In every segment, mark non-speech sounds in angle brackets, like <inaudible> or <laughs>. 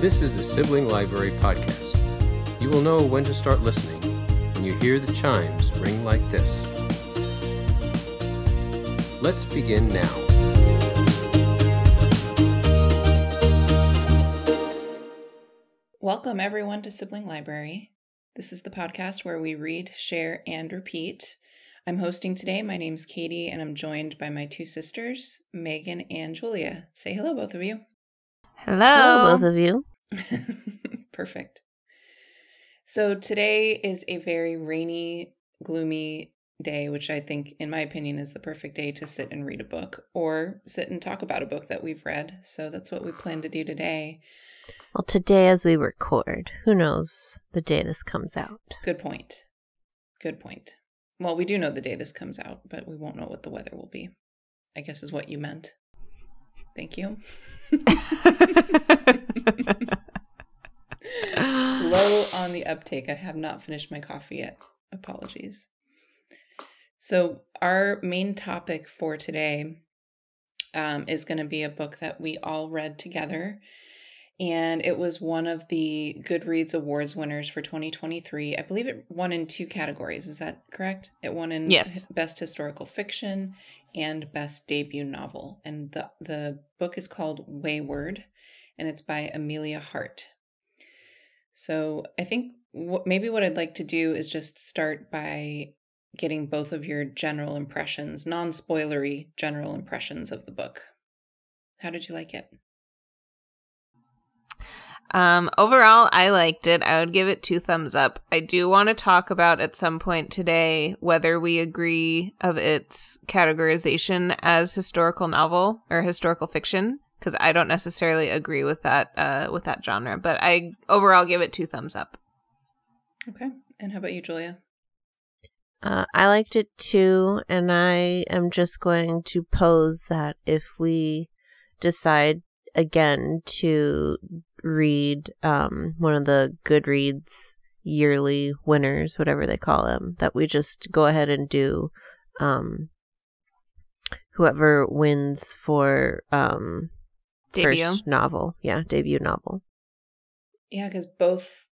This is the Sibling Library Podcast. You will know when to start listening when you hear the chimes ring like this. Let's begin now. Welcome, everyone, to Sibling Library. This is the podcast where we read, share, and repeat. I'm hosting today. My name's Katie, and I'm joined by my two sisters, Megan and Julia. Say hello, both of you. Hello. Hello, both of you. <laughs> Perfect. So, today is a very rainy, gloomy day, which I think, in my opinion, is the perfect day to sit and read a book or sit and talk about a book that we've read. So, that's what we plan to do today. Well, today as we record, who knows the day this comes out? Good point. Good point. Well, we do know the day this comes out, but we won't know what the weather will be. I guess is what you meant. Thank you. <laughs> Slow on the uptake. I have not finished my coffee yet. Apologies. So, our main topic for today um, is going to be a book that we all read together and it was one of the Goodreads Awards winners for 2023. I believe it won in two categories. Is that correct? It won in Yes. Best Historical Fiction and Best Debut Novel. And the the book is called Weyward, and it's by Emilia Hart. So I think what, maybe what I'd like to do is just start by getting both of your general impressions, non spoilery general impressions of the book. How did you like it? Um, overall, I liked it. I would give it two thumbs up. I do want to talk about at some point today whether we agree of its categorization as historical novel or historical fiction because I don't necessarily agree with that uh, with that genre. But I overall give it two thumbs up. Okay. And how about you, Julia? Uh, I liked it too, and I am just going to pose that if we decide again to read um, one of the Goodreads yearly winners, whatever they call them, that we just go ahead and do um, whoever wins for um, Debut. first novel. Yeah, debut novel. Yeah, because both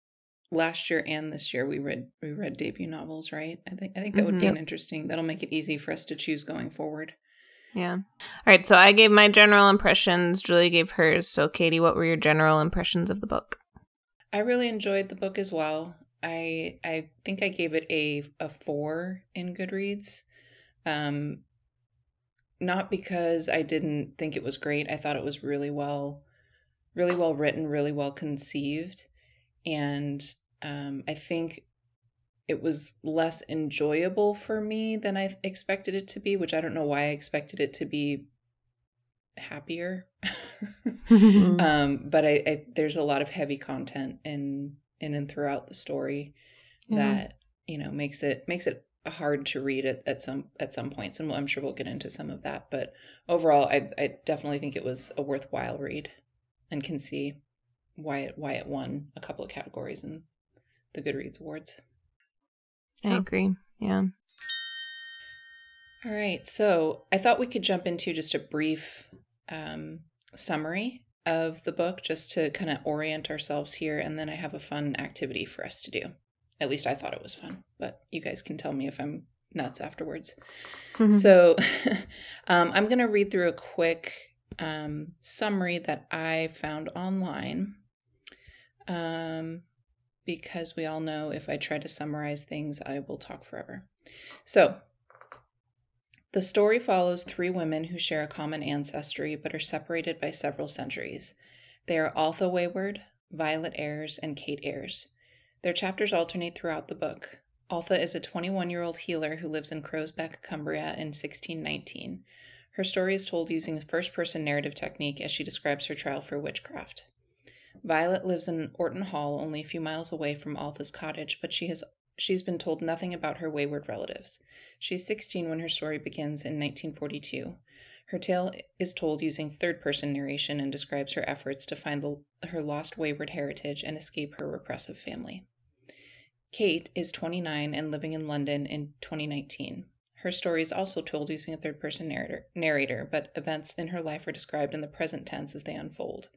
last year and this year we read we read debut novels, right? I think I think that would Mhm. be an interesting. That'll make it easy for us to choose going forward. Yeah. All right. So I gave my general impressions. Julie gave hers. So Katie, what were your general impressions of the book? I really enjoyed the book as well. I I think I gave it a a four in Goodreads. Um not because I didn't think it was great. I thought it was really well really well written, really well conceived. And um I think it was less enjoyable for me than I expected it to be, which I don't know why I expected it to be happier. <laughs> Mhm. um, but I, I there's a lot of heavy content in in and throughout the story Yeah. that you know makes it makes it hard to read at, at some at some points and i'm sure we'll get into some of that but overall i i definitely think it was a worthwhile read and can see why it why it won a couple of categories in the goodreads awards I Yeah. agree. Yeah. All right. So I thought we could jump into just a brief um, summary of the book just to kind of orient ourselves here. And then I have a fun activity for us to do. At least I thought it was fun, but you guys can tell me if I'm nuts afterwards. Mm-hmm. So <laughs> um, I'm going to read through a quick um, summary that I found online. Um, because we all know if I try to summarize things, I will talk forever. So, the story follows three women who share a common ancestry but are separated by several centuries. They are Altha Weyward, Violet Ayres, and Kate Ayres. Their chapters alternate throughout the book. Altha is a 21 year old healer who lives in Crowsbeck, Cumbria in 1619. Her story is told using first person narrative technique as she describes her trial for witchcraft. Violet lives in Orton Hall, only a few miles away from Altha's cottage, but she has she's been told nothing about her wayward relatives. She's 16 when her story begins in 1942. Her tale is told using third person narration and describes her efforts to find the, her lost wayward heritage and escape her repressive family. Kate is 29 and living in London in 2019. Her story is also told using a third person narrator, narrator, but events in her life are described in the present tense as they unfold.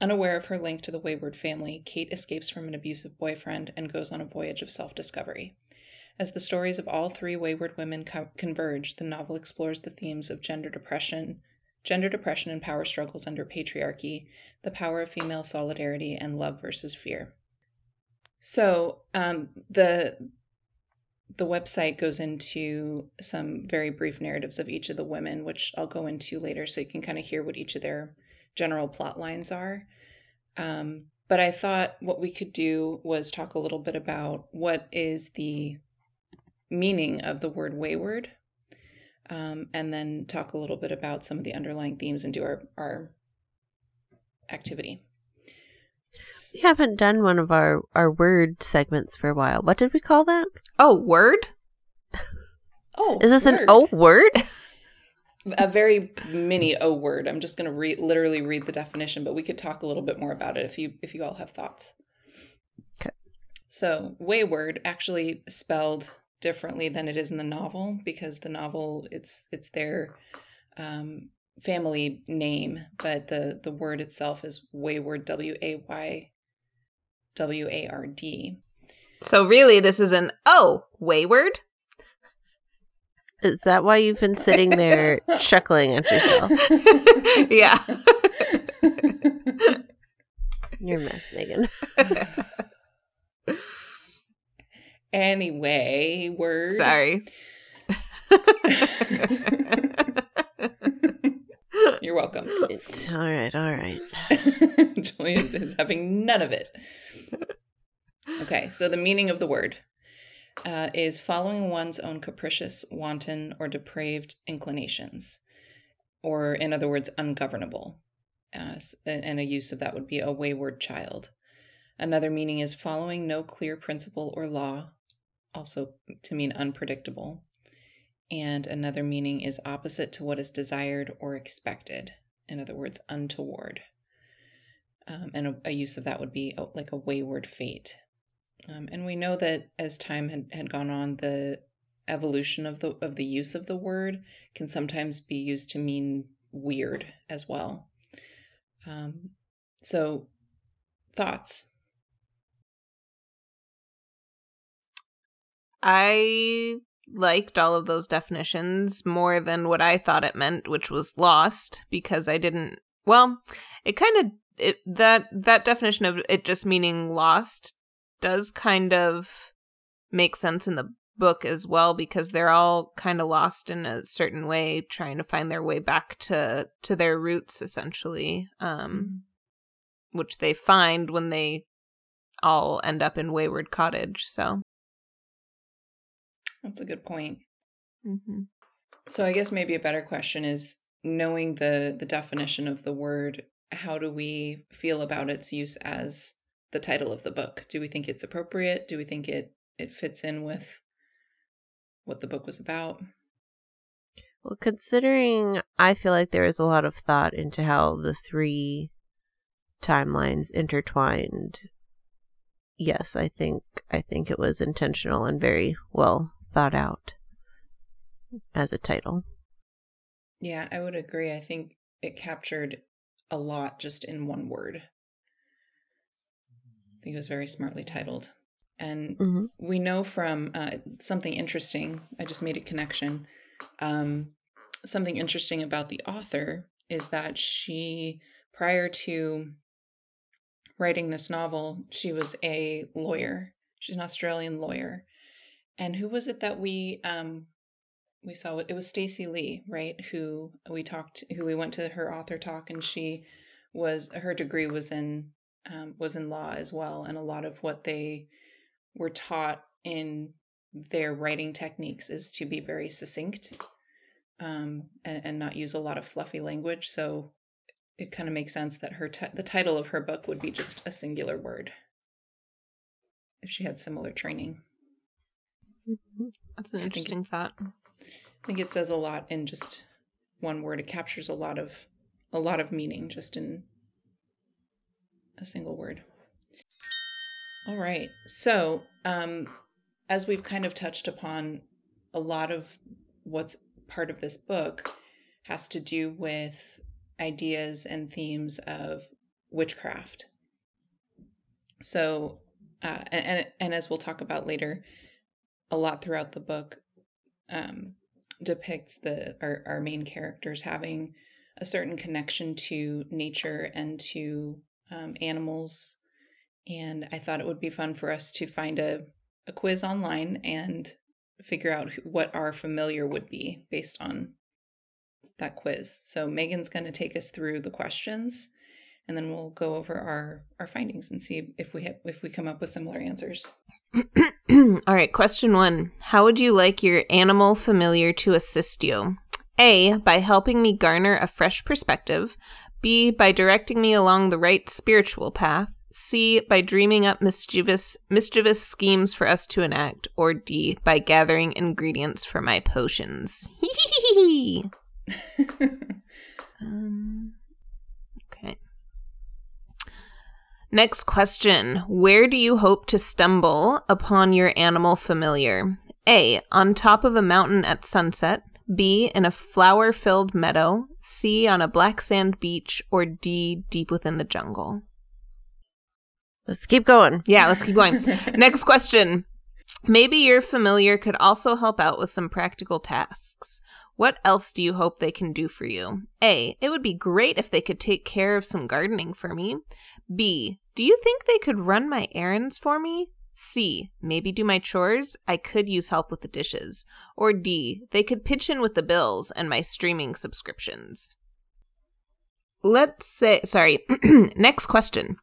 Unaware of her link to the Weyward family, Kate escapes from an abusive boyfriend and goes on a voyage of self discovery. As the stories of all three wayward women co- converge, the novel explores the themes of gender depression, gender depression and power struggles under patriarchy, the power of female solidarity, and love versus fear. So, um, the the website goes into some very brief narratives of each of the women, which I'll go into later, so you can kind of hear what each of their general plot lines are. Um, but I thought what we could do was talk a little bit about what is the meaning of the word wayward, um, and then talk a little bit about some of the underlying themes and do our, our activity. We haven't done one of our, our word segments for a while. What did we call that? Oh, word? Oh, Is this an word. O word? <laughs> a very mini O word. I'm just going to read literally read the definition, but we could talk a little bit more about it if you if you all have thoughts. Okay. So, wayward actually spelled differently than it is in the novel because the novel it's it's their um, family name, but the the word itself is wayward. W a y w a r d. So really, this is an O wayward. Is that why you've been sitting there <laughs> chuckling at yourself? yeah. You're a mess, Megan. <laughs> anyway, word. Sorry. <laughs> You're welcome. It's- all right, all right. Julian is having none of it. Okay, so the meaning of the word uh, is following one's own capricious, wanton, or depraved inclinations, or in other words, ungovernable. Uh, and a use of that would be a wayward child. Another meaning is following no clear principle or law, also to mean unpredictable. And another meaning is opposite to what is desired or expected. In other words, untoward. Um, and a, a use of that would be a, like a wayward fate. Um, and we know that as time had, had gone on, the evolution of the of the use of the word can sometimes be used to mean weird as well. Um, so, thoughts? I liked all of those definitions more than what I thought it meant, which was lost, because I didn't. Well, it kind of it that that definition of it just meaning lost does kind of make sense in the book as well because they're all kind of lost in a certain way trying to find their way back to to their roots essentially um which they find when they all end up in wayward cottage so That's a good point. mm-hmm. So I guess maybe a better question is knowing the the definition of the word, how do we feel about its use as the title of the book? Do we think it's appropriate? Do we think it it fits in with what the book was about? Well, considering I feel like there is a lot of thought into how the three timelines intertwined. Yes, I think I think it was intentional and very well thought out as a title. Yeah, I would agree. I think it captured a lot just in one word. Think it was very smartly titled. And hmm we know from uh, something interesting, I just made a connection. Um, something interesting about the author is that she, prior to writing this novel, she was a lawyer. She's an Australian lawyer. And who was it that we um, we saw? It was Stacey Lee, right? Who we talked, who we went to her author talk, and she was her degree was in um, was in law as well, and a lot of what they were taught in their writing techniques is to be very succinct um, and, and not use a lot of fluffy language. So it kind of makes sense that her ti- the title of her book would be just a singular word if she had similar training. That's an I think- interesting thought. I think it says a lot in just one word. It captures a lot of a lot of meaning just in a single word. All right. So, um, as we've kind of touched upon, a lot of what's part of this book has to do with ideas and themes of witchcraft. So, uh, and, and as we'll talk about later, a lot throughout the book um, depicts the our, our main characters having a certain connection to nature and to um, animals. And I thought it would be fun for us to find a, a quiz online and figure out what our familiar would be based on that quiz. So Megan's going to take us through the questions and then we'll go over our our findings and see if we have if we come up with similar answers. <clears throat> All right, question 1. How would you like your animal familiar to assist you? A, by helping me garner a fresh perspective, B, by directing me along the right spiritual path, C, by dreaming up mischievous mischievous schemes for us to enact, or D, by gathering ingredients for my potions. <laughs> um, okay. Next question. Where do you hope to stumble upon your animal familiar? A. On top of a mountain at sunset. B. In a flower filled meadow. C. On a black sand beach. Or D. Deep within the jungle. Let's keep going. Yeah, let's keep going. <laughs> Next question. Maybe your familiar could also help out with some practical tasks. What else do you hope they can do for you? A. It would be great if they could take care of some gardening for me. B. Do you think they could run my errands for me? C. Maybe do my chores? I could use help with the dishes. Or D. They could pitch in with the bills and my streaming subscriptions. Let's say, sorry, <clears throat> next question.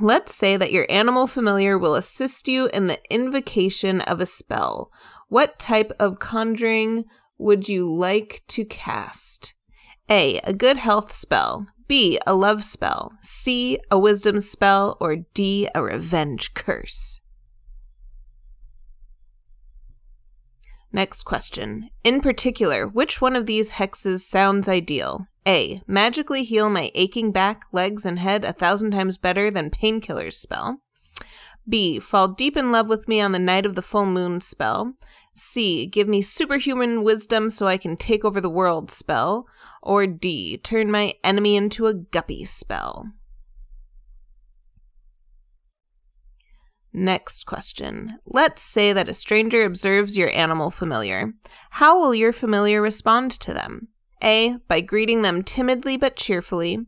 Let's say that your animal familiar will assist you in the invocation of a spell. What type of conjuring would you like to cast? A. A good health spell. B. A love spell. C. A wisdom spell. Or D. A revenge curse. Next question. In particular, which one of these hexes sounds ideal? A. Magically heal my aching back, legs, and head a thousand times better than painkiller's spell. B. Fall deep in love with me on the night of the full moon spell. C. Give me superhuman wisdom so I can take over the world spell. Or D. Turn my enemy into a guppy spell. Next question. Let's say that a stranger observes your animal familiar. How will your familiar respond to them? A. By greeting them timidly but cheerfully.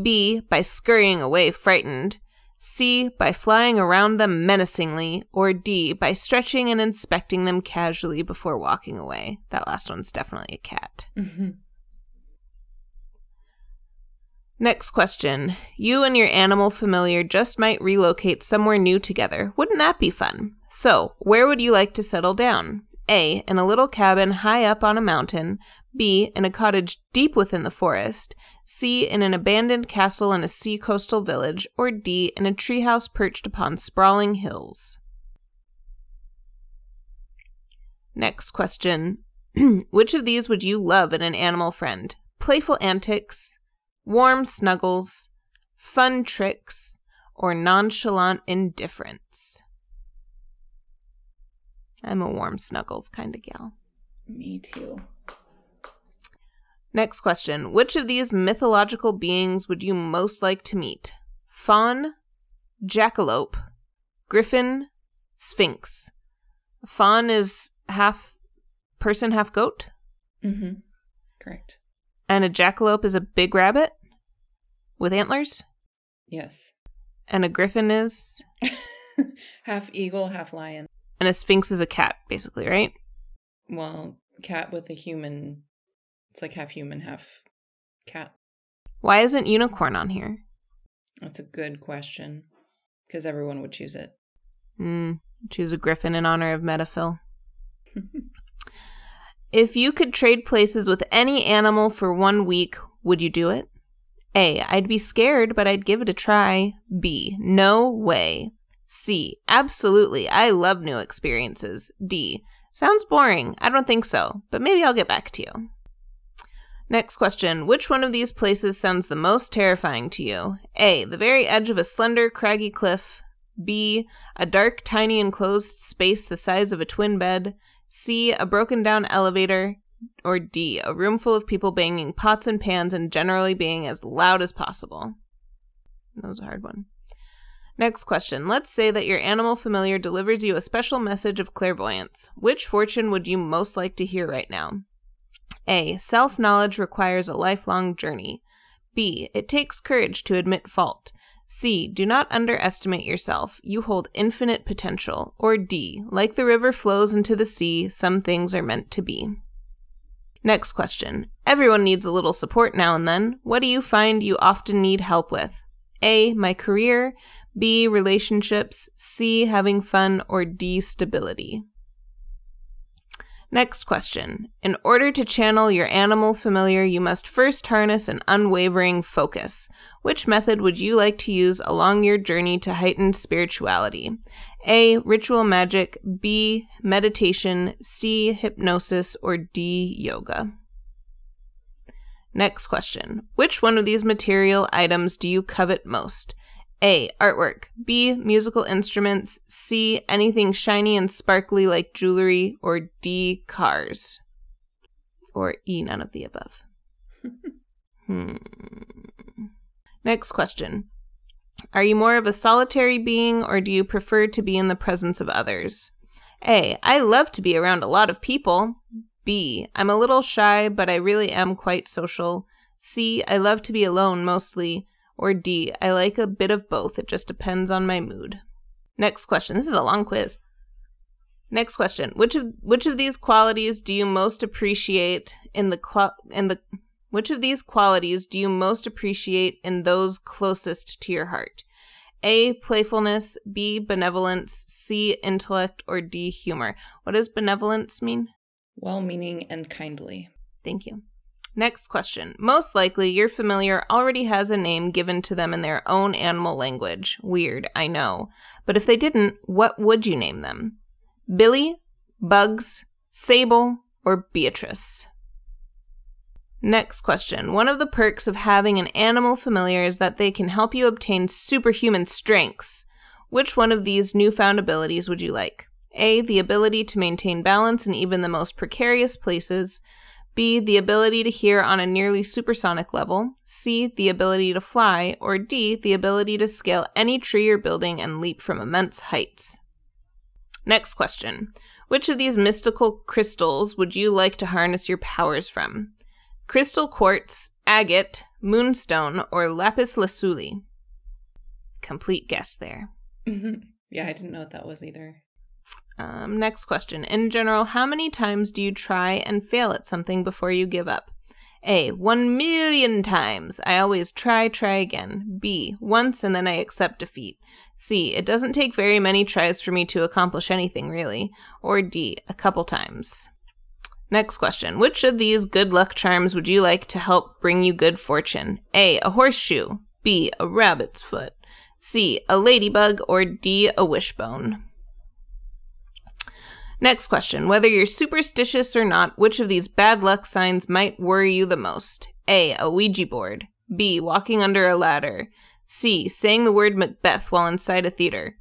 B. By scurrying away frightened. C. By flying around them menacingly. Or D. By stretching and inspecting them casually before walking away. That last one's definitely a cat. Mm-hmm. Next question. You and your animal familiar just might relocate somewhere new together. Wouldn't that be fun? So, where would you like to settle down? A. In a little cabin high up on a mountain. B. In a cottage deep within the forest. C. In an abandoned castle in a sea coastal village. Or D. In a treehouse perched upon sprawling hills. Next question. <clears throat> Which of these would you love in an animal friend? Playful antics, warm snuggles, fun tricks, or nonchalant indifference. I'm a warm snuggles kind of gal. Me too. Next question. Which of these mythological beings would you most like to meet? Faun, jackalope, griffin, sphinx. Faun is half person, half goat, Mm-hmm. Correct. And a jackalope is a big rabbit with antlers, Yes. and a griffin is, <laughs> half eagle, half lion. and a sphinx is a cat, basically, right? Well, cat with a human. It's like half human, half cat. Why isn't unicorn on here? That's a good question. Because everyone would choose it. Hmm. Choose a griffin in honor of Metaphil. <laughs> if you could trade places with any animal for one week, would you do it? A. I'd be scared, but I'd give it a try. B. No way. C. Absolutely. I love new experiences. D. Sounds boring. I don't think so, but maybe I'll get back to you. Next question. Which one of these places sounds the most terrifying to you? A. The very edge of a slender, craggy cliff. B. A dark, tiny, enclosed space the size of a twin bed. C. A broken down elevator. Or D. A room full of people banging pots and pans and generally being as loud as possible. That was a hard one. Next question. Let's say that your animal familiar delivers you a special message of clairvoyance. Which fortune would you most like to hear right now? A. Self knowledge requires a lifelong journey. B. It takes courage to admit fault. C. Do not underestimate yourself. You hold infinite potential. Or D. Like the river flows into the sea, some things are meant to be. Next question. Everyone needs a little support now and then. What do you find you often need help with? A. My career. B. Relationships. C. Having fun. Or D. Stability. Next question. In order to channel your animal familiar, you must first harness an unwavering focus. Which method would you like to use along your journey to heightened spirituality? A. Ritual magic. B. Meditation. C. Hypnosis. Or D. Yoga. Next question. Which one of these material items do you covet most? A. Artwork. B. Musical instruments. C. Anything shiny and sparkly like jewelry. Or D. Cars. Or E. None of the above. <laughs> hmm. Next question. Are you more of a solitary being or do you prefer to be in the presence of others? A. I love to be around a lot of people. B. I'm a little shy, but I really am quite social. C. I love to be alone mostly. Or D, I like a bit of both. It just depends on my mood. Next question. This is a long quiz. Next question. Which of which of these qualities do you most appreciate in the cl- in the which of these qualities do you most appreciate in those closest to your heart? A. Playfulness. B. Benevolence. C. Intellect. Or D. Humor. What does benevolence mean? Well meaning and kindly. Thank you. Next question. Most likely, your familiar already has a name given to them in their own animal language. Weird, I know. But if they didn't, what would you name them? Billy, Bugs, Sable, or Beatrice? Next question. One of the perks of having an animal familiar is that they can help you obtain superhuman strengths. Which one of these newfound abilities would you like? A. The ability to maintain balance in even the most precarious places. B. The ability to hear on a nearly supersonic level. C. The ability to fly. Or D. The ability to scale any tree or building and leap from immense heights. Next question. Which of these mystical crystals would you like to harness your powers from? Crystal quartz, agate, moonstone, or lapis lazuli? Complete guess there. <laughs> yeah, I didn't know what that was either. Um, next question. In general, how many times do you try and fail at something before you give up? A. One million times. I always try, try again. B. Once and then I accept defeat. C. It doesn't take very many tries for me to accomplish anything, really. Or D. A couple times. Next question. Which of these good luck charms would you like to help bring you good fortune? A. A horseshoe. B. A rabbit's foot. C. A ladybug. Or D. A wishbone. Next question. Whether you're superstitious or not, which of these bad luck signs might worry you the most? A. A Ouija board. B. Walking under a ladder. C. Saying the word Macbeth while inside a theater.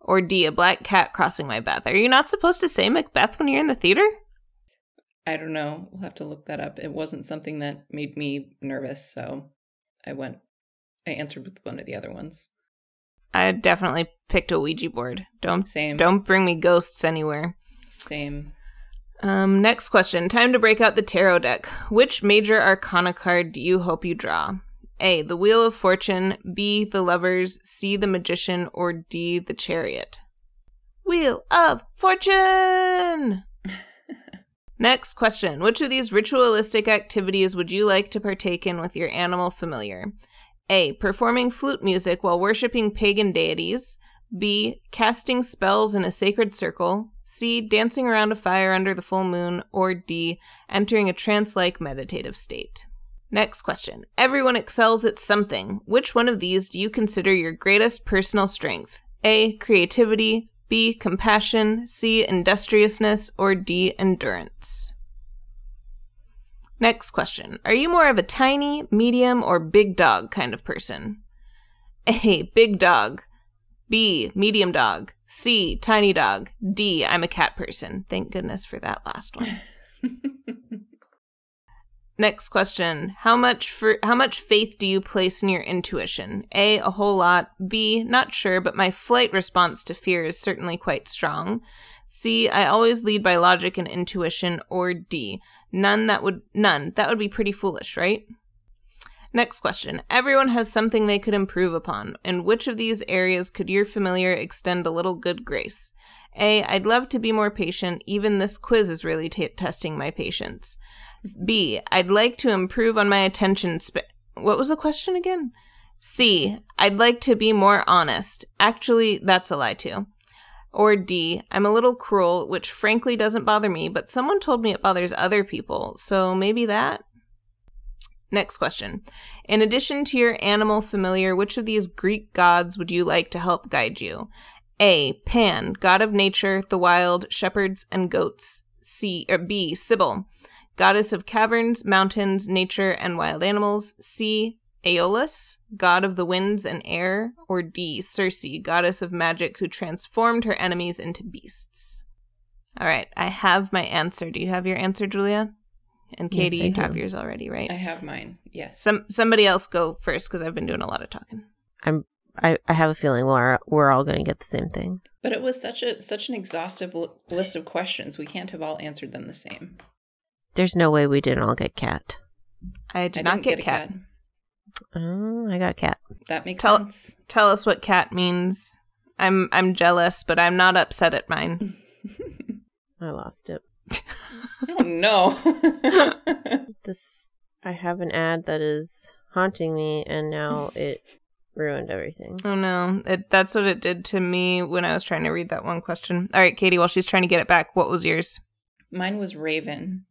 Or D. A black cat crossing my path. Are you not supposed to say Macbeth when you're in the theater? I don't know. We'll have to look that up. It wasn't something that made me nervous, so I went, I answered with one of the other ones. I definitely picked a Ouija board. Don't Same. don't bring me ghosts anywhere. Same. Um, next question. Time to break out the tarot deck. Which major arcana card do you hope you draw? A. The Wheel of Fortune. B. The Lovers. C. The Magician. Or D. The Chariot. Wheel of Fortune! <laughs> Next question. Which of these ritualistic activities would you like to partake in with your animal familiar? A. Performing flute music while worshipping pagan deities. B. Casting spells in a sacred circle. C. Dancing around a fire under the full moon. Or D. Entering a trance like meditative state. Next question. Everyone excels at something. Which one of these do you consider your greatest personal strength? A. Creativity. B. Compassion. C. Industriousness. Or D. Endurance. Next question. Are you more of a tiny, medium, or big dog kind of person? A. Big dog. B. Medium dog. C. Tiny dog. D. I'm a cat person. Thank goodness for that last one. <laughs> Next question. How much for how much faith do you place in your intuition? A a whole lot. B not sure, but my flight response to fear is certainly quite strong. C I always lead by logic and intuition or D none that would none. That would be pretty foolish, right? Next question. Everyone has something they could improve upon. In which of these areas could your familiar extend a little good grace? A. I'd love to be more patient. Even this quiz is really t- testing my patience. B. I'd like to improve on my attention span. What was the question again? C. I'd like to be more honest. Actually, that's a lie too. Or D. I'm a little cruel, which frankly doesn't bother me, but someone told me it bothers other people, so maybe that? Next question. In addition to your animal familiar, which of these Greek gods would you like to help guide you? A. Pan, god of nature, the wild, shepherds, and goats. C. Or B. Cybele, goddess of caverns, mountains, nature, and wild animals. C. Aeolus, god of the winds and air. Or D. Circe, goddess of magic who transformed her enemies into beasts. All right, I have my answer. Do you have your answer, Julia? And Katie, I you do. have yours already, right? I have mine. Yes. Some somebody else go first because I've been doing a lot of talking. I'm. I, I have a feeling we're we're all going to get the same thing. But it was such a such an exhaustive l- list of questions. We can't have all answered them the same. There's no way we didn't all get cat. I did I not didn't get, cat. Oh, I got cat. That makes Tell- sense. Tell us what cat means. I'm I'm jealous, but I'm not upset at mine. <laughs> I lost it. oh no. <laughs> <laughs> This I have an ad that is haunting me, and now it ruined everything. Oh no, it, that's what it did to me when I was trying to read that one question. All right, Katie, while she's trying to get it back, what was yours? Mine was raven.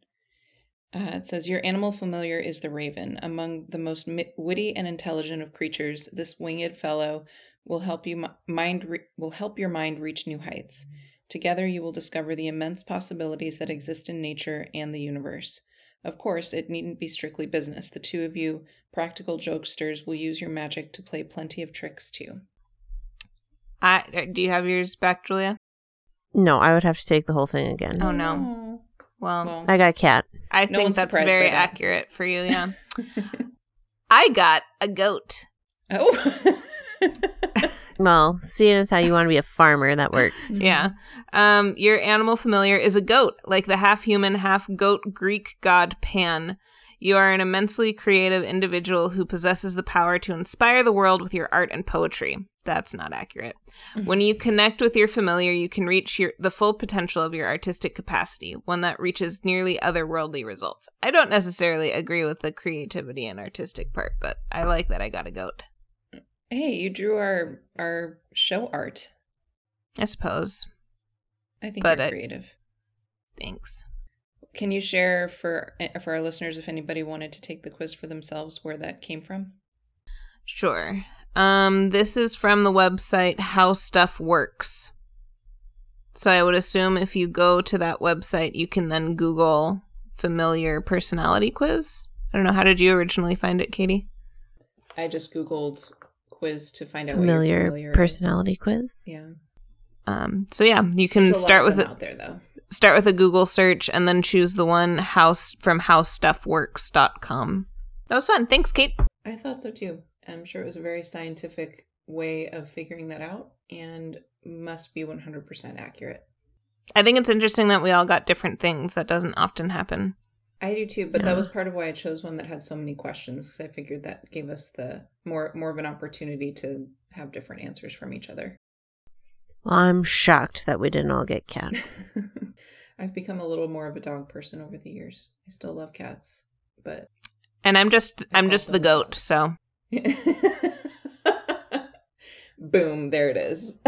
Uh, it says your animal familiar is the raven. Among the most mi- witty and intelligent of creatures, this winged fellow will help you mi- mind re- will help your mind reach new heights. Together, you will discover the immense possibilities that exist in nature and the universe. Of course, it needn't be strictly business. The two of you, practical jokesters, will use your magic to play plenty of tricks too. I uh, do you have yours back, Julia? No, I would have to take the whole thing again. Oh, no. Well, Well, I got a cat. I no think that's very that. accurate for you. Yeah, <laughs> <laughs> I got a goat. oh. <laughs> Well, seeing as how you want to be a farmer, that works. Yeah. Um, your animal familiar is a goat, like the half human, half goat Greek god Pan. You are an immensely creative individual who possesses the power to inspire the world with your art and poetry. That's not accurate. <laughs> When you connect with your familiar, you can reach your, the full potential of your artistic capacity, one that reaches nearly otherworldly results. I don't necessarily agree with the creativity and artistic part, but I like that I got a goat. Hey, you drew our our show art. I suppose. I think But you're I- creative. Thanks. Can you share for eh, for our listeners if anybody wanted to take the quiz for themselves where that came from? Sure. Um, this is from the website How Stuff Works. So I would assume if you go to that website, you can then Google familiar personality quiz. I don't know. How did you originally find it, Katie? I just googled quiz to find out Familiar, what your familiar is. personality quiz. Yeah, Um, so yeah, you can There's start of with them a, out there though. start with a Google search and then choose the one house from howstuffworks.com. That was fun. Thanks, Kate. I thought so too. I'm sure it was a very scientific way of figuring that out and must be 100% accurate. I think it's interesting that we all got different things. That doesn't often happen. I do too, but Yeah. that was part of why I chose one that had so many questions. 'cause I figured that gave us the more more of an opportunity to have different answers from each other. Well, I'm shocked that we didn't all get cat. <laughs> I've become a little more of a dog person over the years. I still love cats, but And I'm just I I'm just the goat, so <laughs> boom, there it is. <laughs>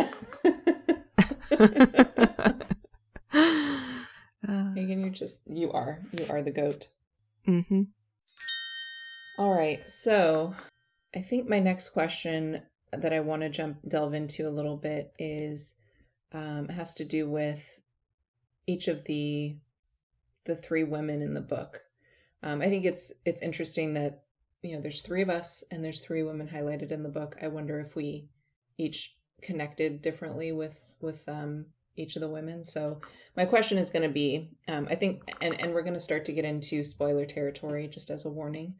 Megan, you're just you are you are the goat. mm-hmm. All right, so I think my next question that I want to jump delve into a little bit is um, has to do with each of the the three women in the book. Um, I think it's it's interesting that you know there's three of us and there's three women highlighted in the book. I wonder if we each connected differently with with um, each of the women. So my question is going to be, um, I think, and and we're going to start to get into spoiler territory, just as a warning.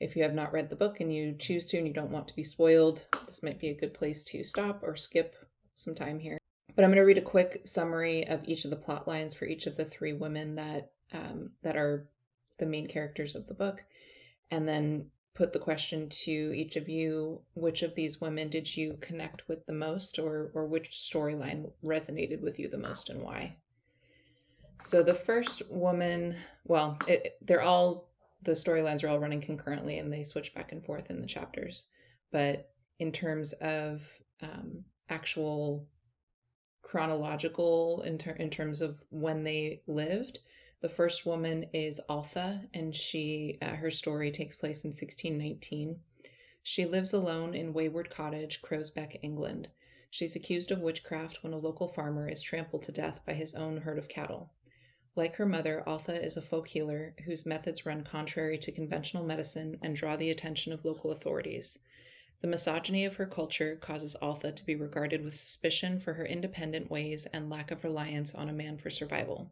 If you have not read the book and you choose to and you don't want to be spoiled, this might be a good place to stop or skip some time here. But I'm going to read a quick summary of each of the plot lines for each of the three women that um, that are the main characters of the book, and then put the question to each of you: Which of these women did you connect with the most, or or which storyline resonated with you the most, and why? So the first woman, well, it, they're all the storylines are all running concurrently, and they switch back and forth in the chapters. But in terms of um, actual chronological in, ter- in terms of when they lived. The first woman is Altha, and she uh, her story takes place in 1619. She lives alone in Weyward Cottage, Crowsbeck, England. She's accused of witchcraft when a local farmer is trampled to death by his own herd of cattle. Like her mother, Altha is a folk healer whose methods run contrary to conventional medicine and draw the attention of local authorities. The misogyny of her culture causes Altha to be regarded with suspicion for her independent ways and lack of reliance on a man for survival.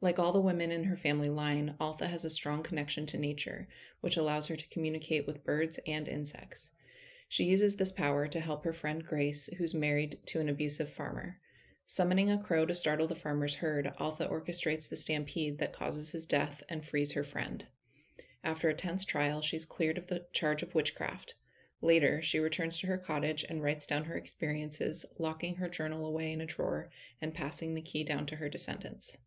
Like all the women in her family line, Altha has a strong connection to nature, which allows her to communicate with birds and insects. She uses this power to help her friend Grace, who's married to an abusive farmer. Summoning a crow to startle the farmer's herd, Altha orchestrates the stampede that causes his death and frees her friend. After a tense trial, she's cleared of the charge of witchcraft. Later, she returns to her cottage and writes down her experiences, locking her journal away in a drawer and passing the key down to her descendants.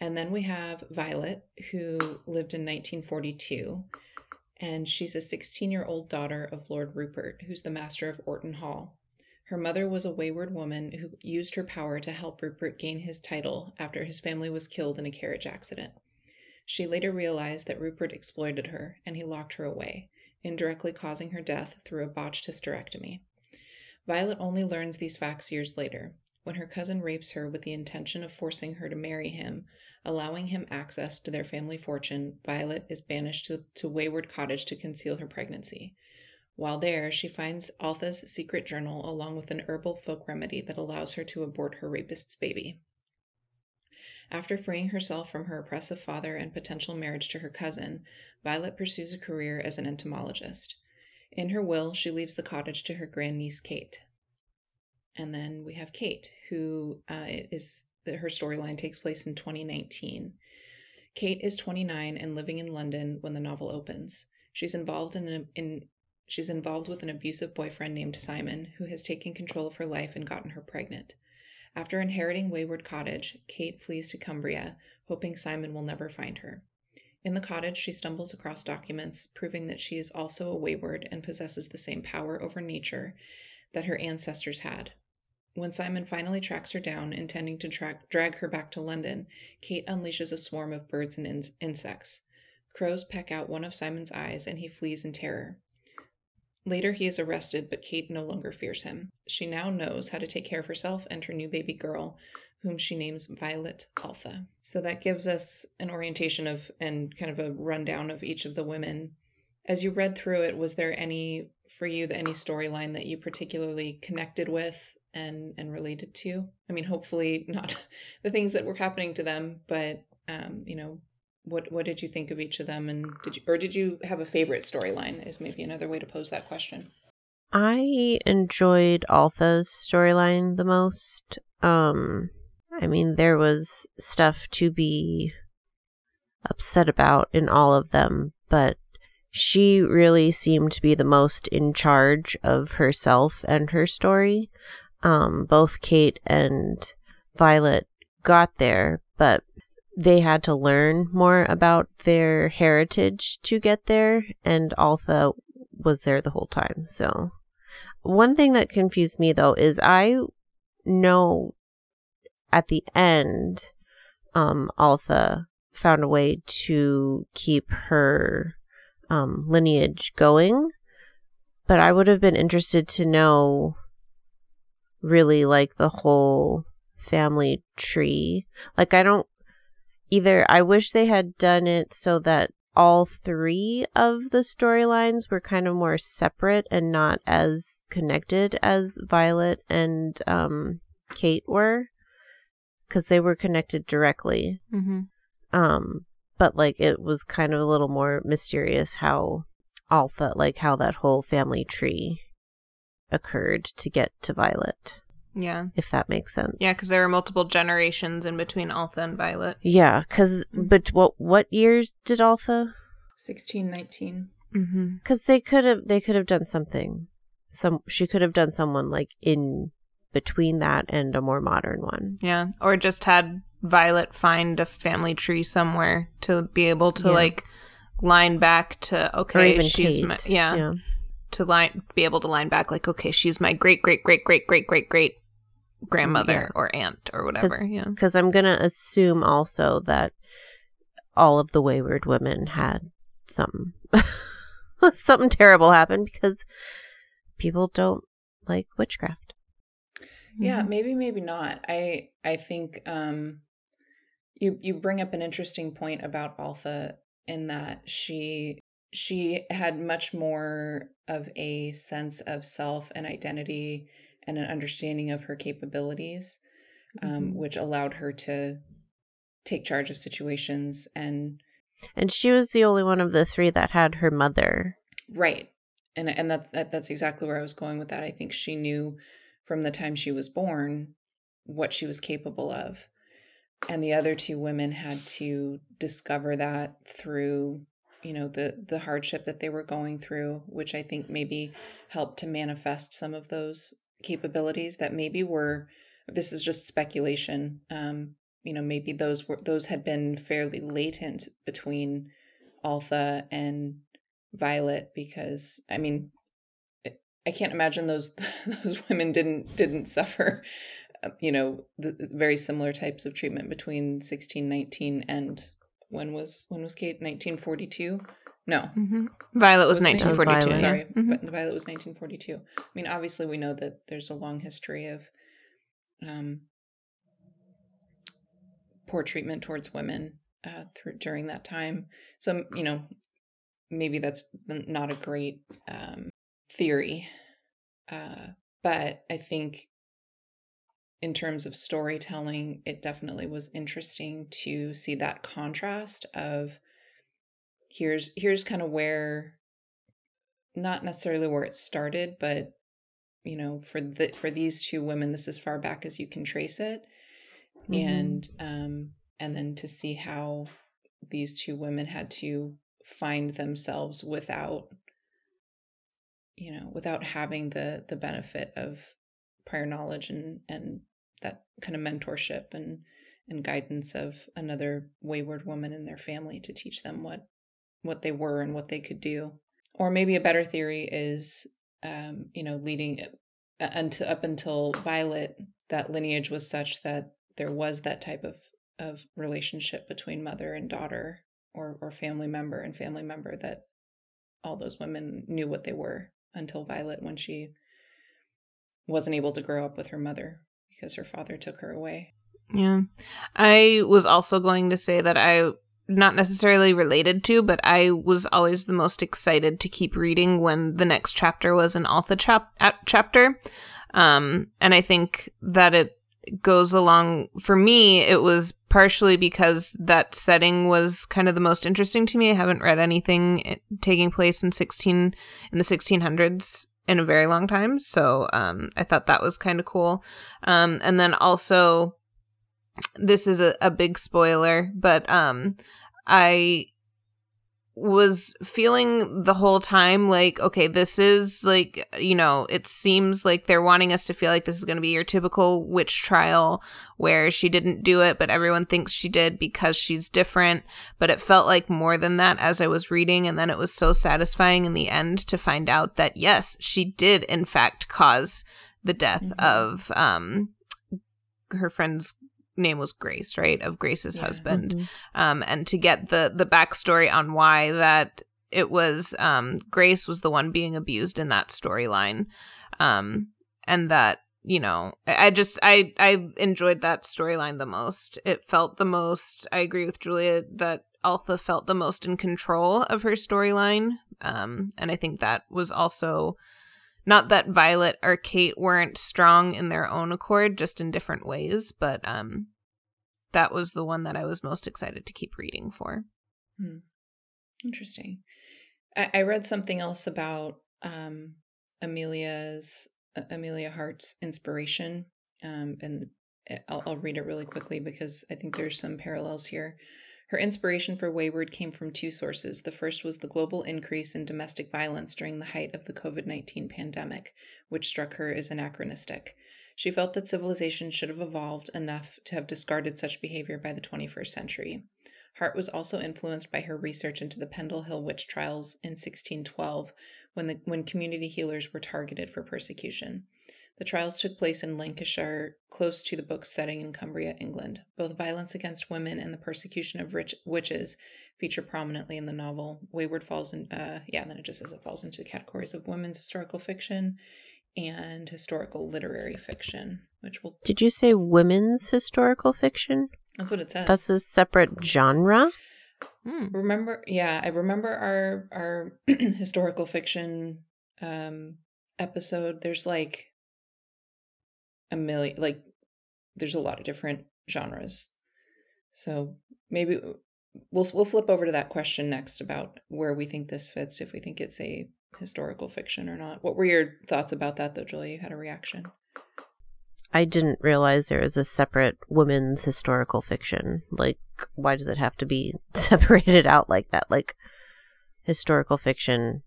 And then we have Violet, who lived in 1942, and she's a 16 year old daughter of Lord Rupert, who's the master of Orton Hall. Her mother was a wayward woman who used her power to help Rupert gain his title after his family was killed in a carriage accident. She later realized that Rupert exploited her, and he locked her away indirectly causing her death through a botched hysterectomy. Violet only learns these facts years later, when her cousin rapes her with the intention of forcing her to marry him, allowing him access to their family fortune. Violet is banished to, to Weyward Cottage to conceal her pregnancy. While there, she finds Altha's secret journal along with an herbal folk remedy that allows her to abort her rapist's baby. After freeing herself from her oppressive father and potential marriage to her cousin, Violet pursues a career as an entomologist. In her will, she leaves the cottage to her grandniece Kate. And then we have Kate, who uh, is her storyline takes place in 2019. Kate is 29 and living in London when the novel opens. She's involved in, in she's involved with an abusive boyfriend named Simon, who has taken control of her life and gotten her pregnant. After inheriting Weyward Cottage, Kate flees to Cumbria, hoping Simon will never find her. In the cottage, she stumbles across documents proving that she is also a wayward and possesses the same power over nature that her ancestors had. When Simon finally tracks her down, intending to track, drag her back to London, Kate unleashes a swarm of birds and in- insects. Crows peck out one of Simon's eyes, and he flees in terror. Later, he is arrested, but Kate no longer fears him. She now knows how to take care of herself and her new baby girl, whom she names Violet Altha. So that gives us an orientation of and kind of a rundown of each of the women. As you read through it, was there any for you any storyline that you particularly connected with and and related to? I mean, hopefully not <laughs> the things that were happening to them, but um, you know, what what did you think of each of them? And did you or did you have a favorite storyline is maybe another way to pose that question. I enjoyed altha's storyline the most. Um i mean there was stuff to be upset about in all of them but she really seemed to be the most in charge of herself and her story um both kate and violet got there but they had to learn more about their heritage to get there, and Altha was there the whole time. So, one thing that confused me though is I know at the end, um, Altha found a way to keep her um, lineage going, but I would have been interested to know really like the whole family tree. Like, I don't either I wish they had done it so that all three of the storylines were kind of more separate and not as connected as Violet and um, Kate were because they were connected directly. Mm-hmm. Um, but like it was kind of a little more mysterious how Altha, like how that whole family tree occurred to get to Violet, Yeah. if that makes sense. Yeah, because there were multiple generations in between Altha and Violet. yeah, because Mm. but what what years did Altha? 1619. Mm-hmm. Because they could have they could have done something. Some she could have done someone like in between that and a more modern one. Yeah. Or just had Violet find a family tree somewhere to be able to Yeah. like line back to okay, she's Kate. my yeah, to line be able to line back like okay, she's my great great great great great great great grandmother Yeah. or aunt or whatever. Yeah. Because I'm gonna assume also that all of the Weyward women had some <laughs> something terrible happen because people don't like witchcraft. Yeah, Mm-hmm. maybe maybe not. I I think um you you bring up an interesting point about Altha in that she she had much more of a sense of self and identity and an understanding of her capabilities um, Mm-hmm. Mhm. which allowed her to take charge of situations and And she was the only one of the three that had her mother. Right. And and that's that, that's exactly where I was going with that. I think she knew from the time she was born what she was capable of. And the other two women had to discover that through, you know, the the hardship that they were going through, which I think maybe helped to manifest some of those capabilities that maybe were this is just speculation. Um, you know, maybe those were those had been fairly latent between Altha and Violet because I mean I- can't imagine those <laughs> those women didn't didn't suffer uh, you know the very similar types of treatment between 1619 and when was when was Kate 1942 no hmm Violet was Was it 1942. Violet. yeah. sorry Mhm. but Violet was 1942 I mean obviously we know that there's a long history of um poor treatment towards women uh through during that time so you know maybe that's not a great um theory uh but i think in terms of storytelling it definitely was interesting to see that contrast of here's here's kind of where not necessarily where it started but you know for the for these two women this is far back as you can trace it Mhm. and um and then to see how these two women had to find themselves without you know without having the the benefit of prior knowledge and and kind of mentorship and and guidance of another Weyward woman in their family to teach them what what they were and what they could do. Or maybe a better theory is um you know leading uh, until up until violet that lineage was such that there was that type of of relationship between mother and daughter or or family member and family member that all those women knew what they were until Violet when she wasn't able to grow up with her mother because her father took her away. Yeah. I was also going to say that I not necessarily related to, but I was always the most excited to keep reading when the next chapter was an Altha chap- chapter. Um, and I think that it goes along for me it was partially because that setting was kind of the most interesting to me i haven't read anything eh, taking place in 16 in the 1600s in a very long time. So um i thought that was kind of cool. Um and then also this is a, a big spoiler but um i was feeling the whole time like okay this is like you know it seems like they're wanting us to feel like this is going to be your typical witch trial where she didn't do it but everyone thinks she did because she's different but it felt like more than that as i was reading and then it was so satisfying in the end to find out that yes she did in fact cause the death Mhm. of um her friend's name was grace right of grace's Yeah. husband Mhm. um, and to get the the backstory on why that it was um, Grace was the one being abused in that storyline, um, and that you know I I just I I enjoyed that storyline the most. It felt the most. I agree with Julia that Altha felt the most in control of her storyline, um, and I think that was also not that Violet or Kate weren't strong in their own accord, just in different ways, but um, that was the one that I was most excited to keep reading for. Hmm. Interesting. I, I read something else about um, Emilia's uh, Emilia Hart's inspiration, um, and I'll, I'll read it really quickly because I think there's some parallels here. Her inspiration for Weyward came from two sources. The first was the global increase in domestic violence during the height of the COVID 19 pandemic, which struck her as anachronistic. She felt that civilization should have evolved enough to have discarded such behavior by the 21st century. Hart was also influenced by her research into the Pendle Hill witch trials in 1612, when, the, when community healers were targeted for persecution. The trials took place in Lancashire, close to the book's setting in Cumbria, England. Both violence against women and the persecution of rich witches feature prominently in the novel. Weyward falls in, uh, yeah, then it just says it falls into categories of women's historical fiction and historical literary fiction, which will. Did you say women's historical fiction? That's what it says. That's a separate genre. Hmm. Remember, yeah, I remember our our <clears throat> historical fiction um episode. There's like a million, like there's a lot of different genres. So maybe we'll we'll flip over to that question next about where we think this fits, if we think it's a historical fiction or not. What were your thoughts about that, though, Julie? You had a reaction. I didn't realize there was a separate women's historical fiction. Like, why does it have to be <laughs> separated out like that? Like, historical fiction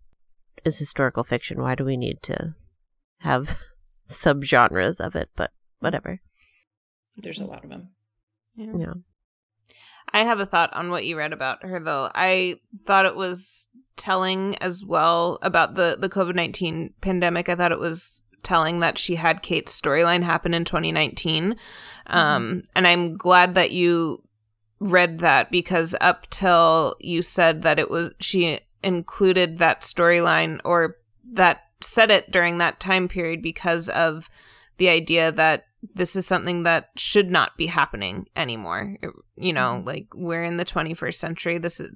is historical fiction. Why do we need to have subgenres of it? But whatever. There's a lot of them. Yeah. yeah. I have a thought on what you read about her, though. I thought it was telling as well about the the COVID nineteen pandemic. I thought it was telling that she had Kate's storyline happen in 2019, mm-hmm. um, and I'm glad that you read that because up till you said that it was she included that storyline or that said it during that time period because of the idea that this is something that should not be happening anymore. You know, mm-hmm. like we're in the 21st century. This is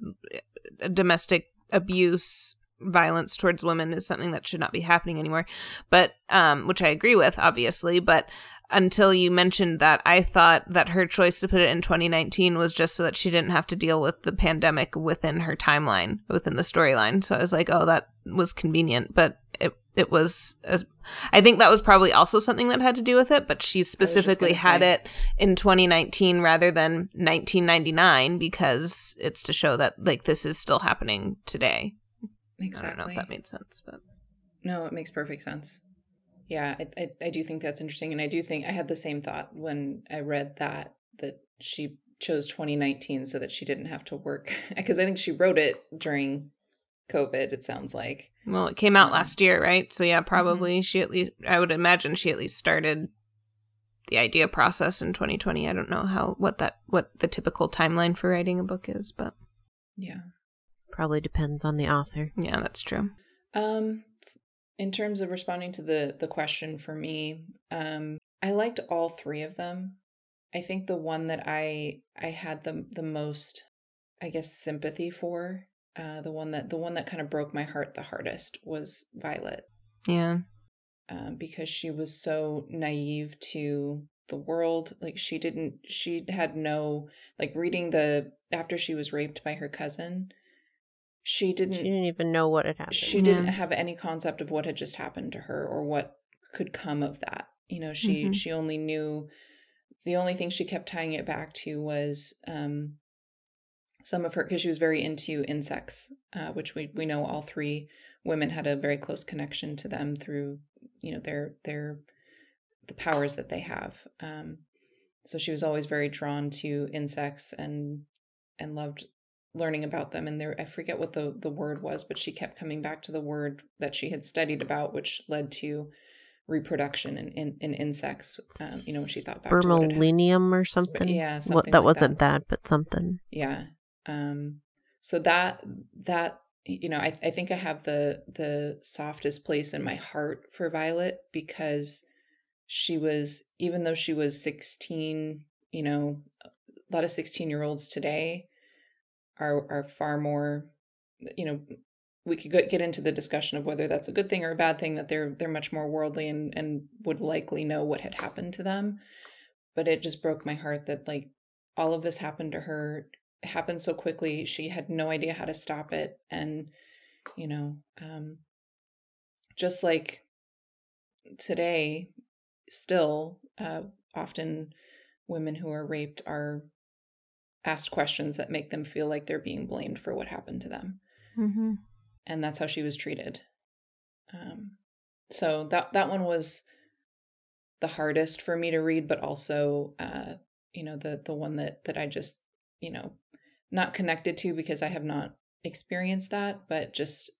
domestic abuse violence towards women is something that should not be happening anymore but um which i agree with obviously but until you mentioned that i thought that her choice to put it in 2019 was just so that she didn't have to deal with the pandemic within her timeline within the storyline so i was like oh that was convenient but it it was as I think that was probably also something that had to do with it, but she specifically had say. it in 2019 rather than 1999 because it's to show that like this is still happening today. Exactly. I don't know if that made sense, but no, it makes perfect sense. Yeah, I, I, I do think that's interesting, and I do think I had the same thought when I read that that she chose 2019 so that she didn't have to work <laughs> because I think she wrote it during COVID, it sounds like. Well, it came out um, last year, right? So yeah, mm-hmm. probably mm-hmm. she at least I would imagine she at least started the idea process in 2020. I don't know how what that what the typical timeline for writing a book is, but yeah. Probably depends on the author. Yeah, that's true. Um in terms of responding to the the question for me, um I liked all three of them. I think the one that I I had the the most I guess sympathy for uh, the one that the one that kind of broke my heart the hardest was Violet. Yeah. Um, because she was so naive to the world. Like she didn't she had no like reading the after she was raped by her cousin, she didn't She didn't even know what had happened. She didn't have any concept of what had just happened to her or what could come of that. You know, she mm-hmm. she only knew the only thing she kept tying it back to was um some of her because she was very into insects, uh, which we we know all three women had a very close connection to them through you know their their the powers that they have. Um, so she was always very drawn to insects and and loved learning about them and there I forget what the the word was but she kept coming back to the word that she had studied about which led to reproduction in, in, in insects um, you know when she thought back spermolenium or something yeah something what, that like wasn't that. that but something yeah um, so that that you know, I, I think I have the the softest place in my heart for Violet because she was even though she was 16, you know, a lot of 16 year olds today are are far more, you know, we could get into the discussion of whether that's a good thing or a bad thing that they're they're much more worldly and and would likely know what had happened to them. But it just broke my heart that like all of this happened to her it happened so quickly she had no idea how to stop it and you know um just like today still uh often women who are raped are asked questions that make them feel like they're being blamed for what happened to them Mm-hmm. and that's how she was treated. Um, so that that one was the hardest for me to read, but also, uh, you know, the the one that that I just, you know, not connected to because I have not experienced that, but just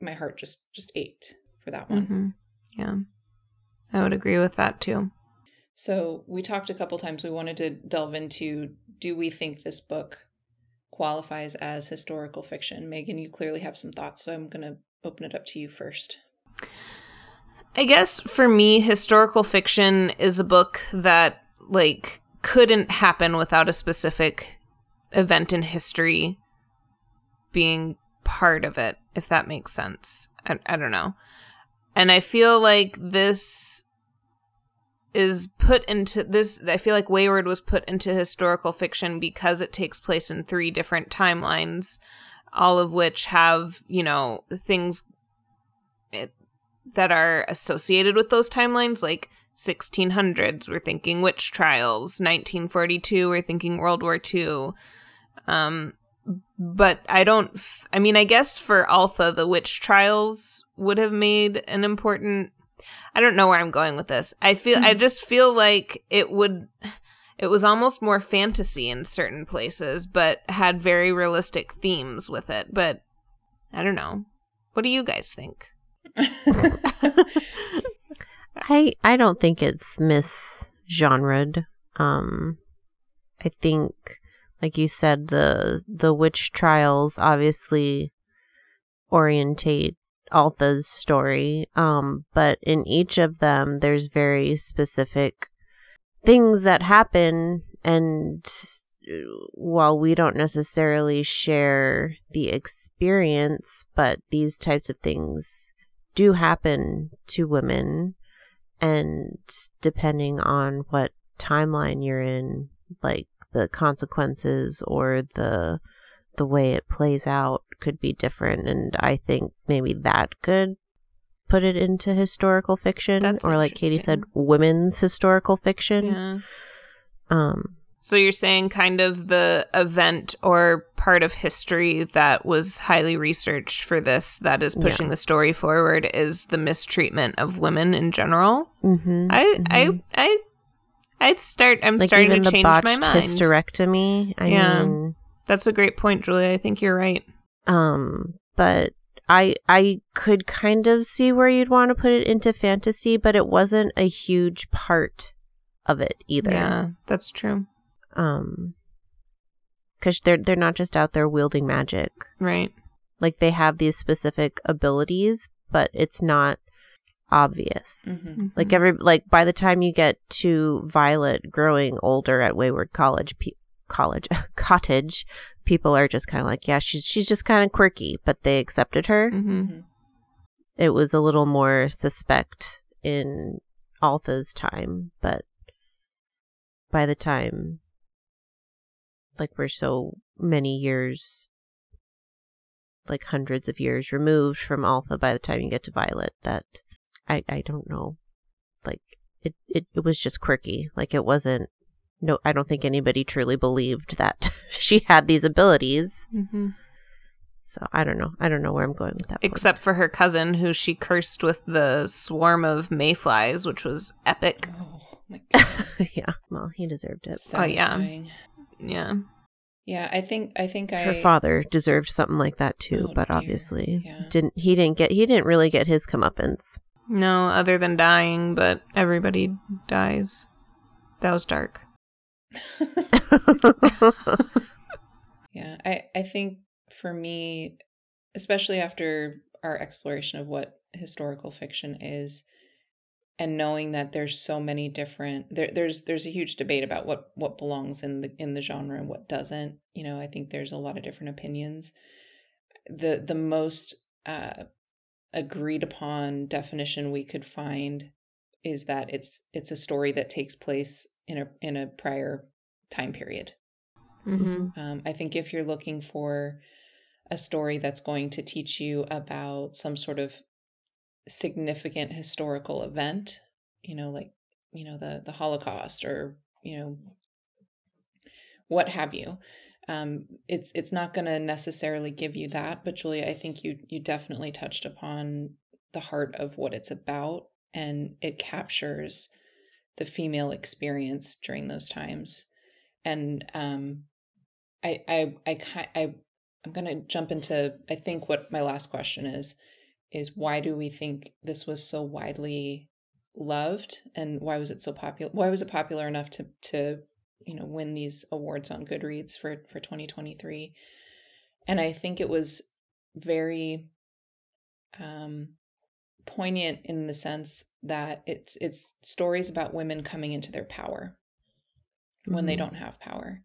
my heart just just ached for that one. Mm-hmm. Yeah. I would agree with that too. So we talked a couple times. We wanted to delve into: Do we think this book qualifies as historical fiction? Megan, you clearly have some thoughts, so I'm going to open it up to you first. I guess for me, historical fiction is a book that, like, couldn't happen without a specific event in history being part of it, if that makes sense. I, I don't know. And I feel like this is put into this. I feel like Weyward was put into historical fiction because it takes place in three different timelines, all of which have, you know, things it, that are associated with those timelines, like 1600s, we're thinking witch trials, 1942, we're thinking World War II. Um, but I don't, f- I mean, I guess for Altha the witch trials would have made an important. I don't know where I'm going with this. I feel, I just feel like it would, it was almost more fantasy in certain places, but had very realistic themes with it. But I don't know. What do you guys think? <laughs> I I don't think it's misgenred. Um, I think, like you said, the the witch trials obviously orientate Altha's story. Um, but in each of them, there's very specific things that happen, and while we don't necessarily share the experience, but these types of things do happen to women and depending on what timeline you're in like the consequences or the the way it plays out could be different and i think maybe that could put it into historical fiction That's or like katie said women's historical fiction Yeah. um So you're saying kind of the event or part of history that was highly researched for this that is pushing the story forward is the mistreatment of women in general. mhm, I mhm. I I I'd start I'm like starting even to the change botched my mind. hysterectomy i Yeah. mean That's a great point, Julia. I think you're right. Um, but I I could kind of see where you'd want to put it into fantasy, but it wasn't a huge part of it either. Yeah, that's true. Um, because they're they're not just out there wielding magic. Right. Like they have these specific abilities, but it's not obvious. Mhm. Like every like by the time you get to Violet growing older at Weyward College, pe- college <laughs> cottage, people are just kind of like, yeah, she's she's just kind of quirky, but they accepted her. Mhm. It was a little more suspect in Altha's time, but by the time like we're so many years like hundreds of years removed from Altha by the time you get to Violet that I I don't know. Like it it, it was just quirky. Like it wasn't no I don't think anybody truly believed that <laughs> she had these abilities. Mhm. So I don't know. I don't know where I'm going with that. point. Except for her cousin, who she cursed with the swarm of mayflies, which was epic. Oh my <laughs> yeah, well, he deserved it. Oh, yeah. Satisfying. Yeah. Yeah, I think I think I Her father deserved something like that too, Oh, but dear. obviously Yeah. didn't. He didn't get. He didn't really get his comeuppance. No, other than dying, but everybody dies. That was dark. <laughs> Yeah, I I think for me, especially after our exploration of what historical fiction is, and knowing that there's so many different there, there's there's a huge debate about what what belongs in the in the genre and what doesn't. You know, I think there's a lot of different opinions. the the most uh, agreed upon definition we could find is that it's it's a story that takes place in a in a prior time period. Mm-hmm. Um, I think if you're looking for a story that's going to teach you about some sort of significant historical event, you know, like you know the the Holocaust or you know what have you, um, it's it's not going to necessarily give you that. But Julia, I think you you definitely touched upon the heart of what it's about, and it captures the female experience during those times. And um, I I I I I'm going to jump into I think what my last question is is why do we think this was so widely loved and why was it so popular why was it popular enough to to you know win these awards on Goodreads for for 2023 and I think it was very um poignant in the sense that it's it's stories about women coming into their power when Mm-hmm. they don't have power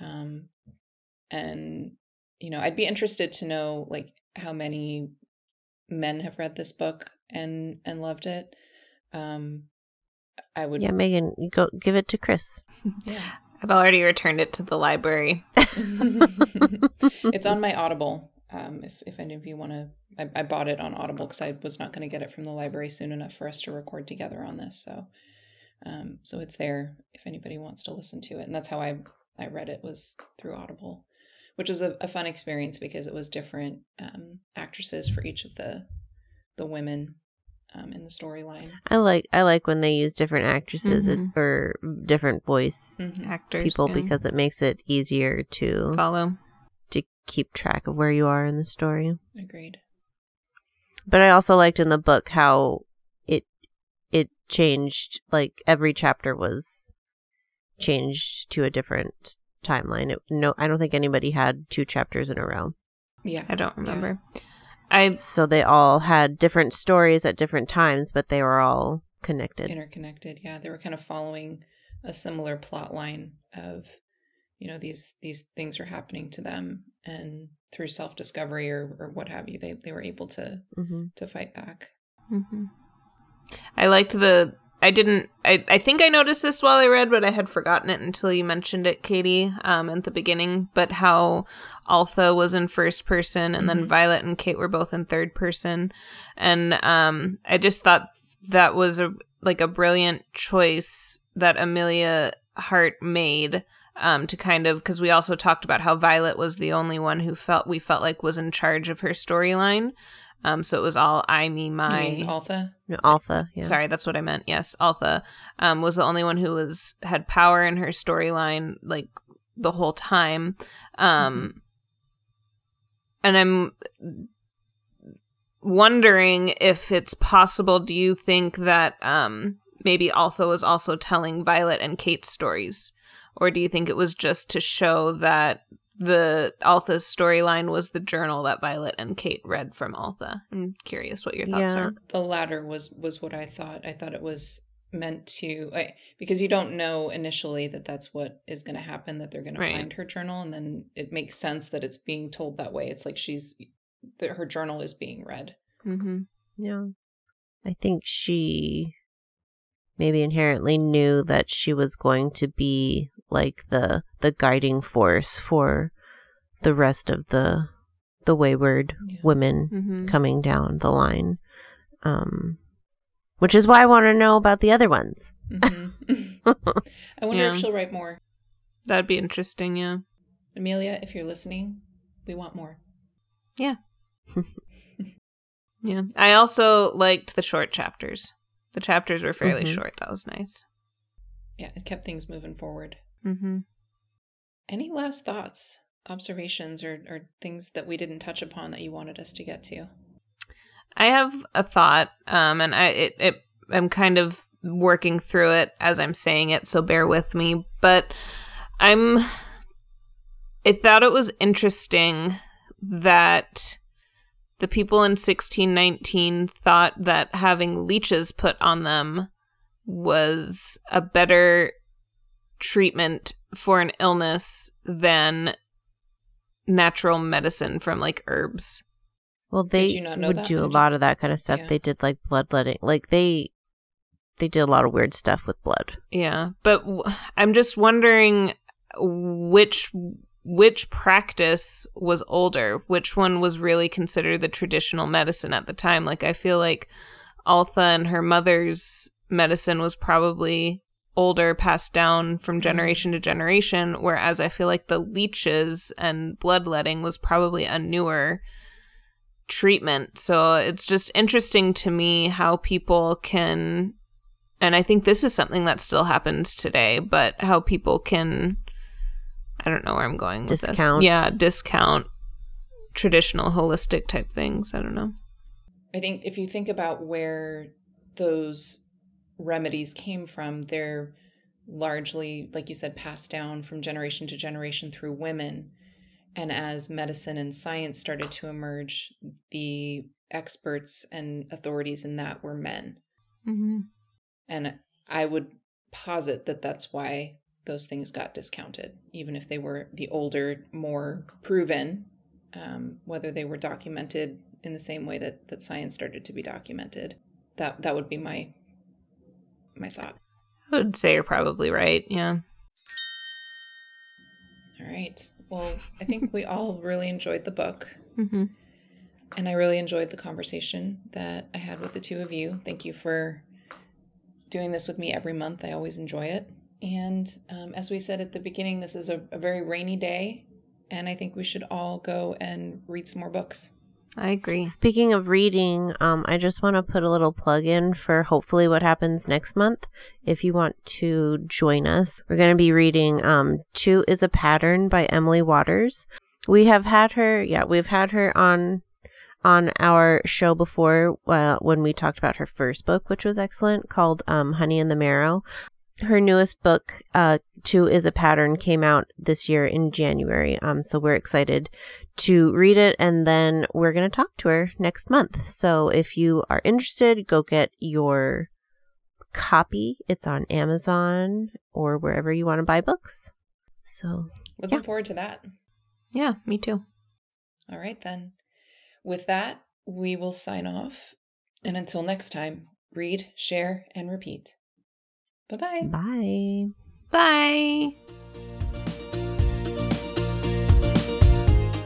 um and you know i'd be interested to know like how many men have read this book and and loved it um i would Yeah, Megan, go give it to Chris. <laughs> yeah. I've already returned it to the library. <laughs> it's on my audible um if if any of you want to I, I bought it on audible because i was not going to get it from the library soon enough for us to record together on this so um so it's there if anybody wants to listen to it and that's how i i read it was through audible which was a, a fun experience because it was different um actresses for each of the the women um in the storyline I like I like when they use different actresses it- Mhm. or different voice Mhm. Actors people yeah. because it makes it easier to follow. To keep track of where you are in the story. agreed But I also liked in the book how it it changed like every chapter was changed to a different timeline. It, no, I don't think anybody had two chapters in a row. yeah I don't remember. I So they all had different stories at different times, but they were all connected. interconnected yeah they were kind of following a similar plot line of you know these these things are happening to them and through self-discovery or, or what have you they, they were able to hmm to fight back hmm I liked the. I didn't. I. I think I noticed this while I read, but I had forgotten it until you mentioned it, Katie, um, at the beginning. But how Altha was in first person, and then Mhm. Violet and Kate were both in third person, and um, I just thought that was a like a brilliant choice that Emilia Hart made. Um, to kind of because we also talked about how Violet was the only one who felt we felt like was in charge of her storyline. Um, so it was all I, me, my. You mean Altha No, Altha. Yeah. Sorry, that's what I meant. Yes, Altha um, was the only one who was had power in her storyline like the whole time. Um, And I'm wondering if it's possible. Do you think that um, maybe Altha was also telling Violet and Kate's stories, or do you think it was just to show that the Altha's storyline was the journal that Violet and Kate read from Altha? I'm curious what your thoughts Yeah. are. the latter was was what i thought i thought it was meant to I, because you don't know initially that that's what is going to happen that they're going Right. to find her journal and then it makes sense that it's being told that way it's like she's that her journal is being read Mm-hmm. Yeah. I think she maybe inherently knew that she was going to be like the the guiding force for the rest of the the Weyward Yeah. women Mm-hmm. coming down the line. Um which is why I want to know about the other ones. Mhm. <laughs> i wonder Yeah. if she'll write more That'd be interesting, yeah. Emilia if you're listening we want more Yeah. <laughs> Yeah. I also liked the short chapters. The chapters were fairly Mhm. short. That was nice. yeah it kept things moving forward Mm-hmm. any last thoughts observations or, or things that we didn't touch upon that you wanted us to get to I have a thought, um, and I it, it I'm kind of working through it as I'm saying it, so bear with me. But I'm I thought it was interesting that the people in 1619 thought that having leeches put on them was a better treatment for an illness than natural medicine from like herbs. Well, they you not know would that? do a lot of that kind of stuff. Yeah. They did like bloodletting. Like they they did a lot of weird stuff with blood. Yeah, but w- I'm just wondering which which practice was older, which one was really considered the traditional medicine at the time. Like I feel like Altha and her mother's medicine was probably older, passed down from mm-hmm. generation to generation, whereas I feel like the leeches and bloodletting was probably a newer treatment. So it's just interesting to me how people can and I think this is something that still happens today, but how people can I don't know where I'm going with Discount. this. Yeah, discount traditional holistic type things. I don't know. I think if you think about where those remedies came from, they're largely, like you said, passed down from generation to generation through women. And as medicine and science started to emerge, the experts and authorities in that were men. Mm-hmm. And I would posit that that's why those things got discounted, even if they were the older, more proven, um, whether they were documented in the same way that, that science started to be documented. That that would be my my thought. I would say you're probably right. Yeah. All right. Well, I think we all really enjoyed the book. Mm-hmm. And I really enjoyed the conversation that I had with the two of you. Thank you for doing this with me every month. I always enjoy it. And um, as we said at the beginning, this is a, a very rainy day. And I think we should all go and read some more books. I agree. Speaking of reading, um, I just want to put a little plug in for hopefully what happens next month. If you want to join us, we're going to be reading um, Two is a Pattern by Emily Waters. We have had her, yeah, we've had her on on our show before uh, when we talked about her first book, which was excellent, called um, Honey in the Marrow. Her newest book, uh, Two is a Pattern, came out this year in January. Um, so we're excited to read it and then we're going to talk to her next month. So if you are interested, go get your copy. It's on Amazon or wherever you want to buy books. So Looking Yeah. forward to that. Yeah, me too. All right, then. With that, we will sign off. And until next time, read, share, and repeat. Bye bye. bye. Bye.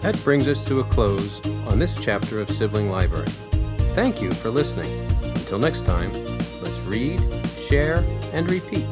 That brings us to a close on this chapter of Sibling Library. Thank you for listening. Until next time, let's read, share, and repeat.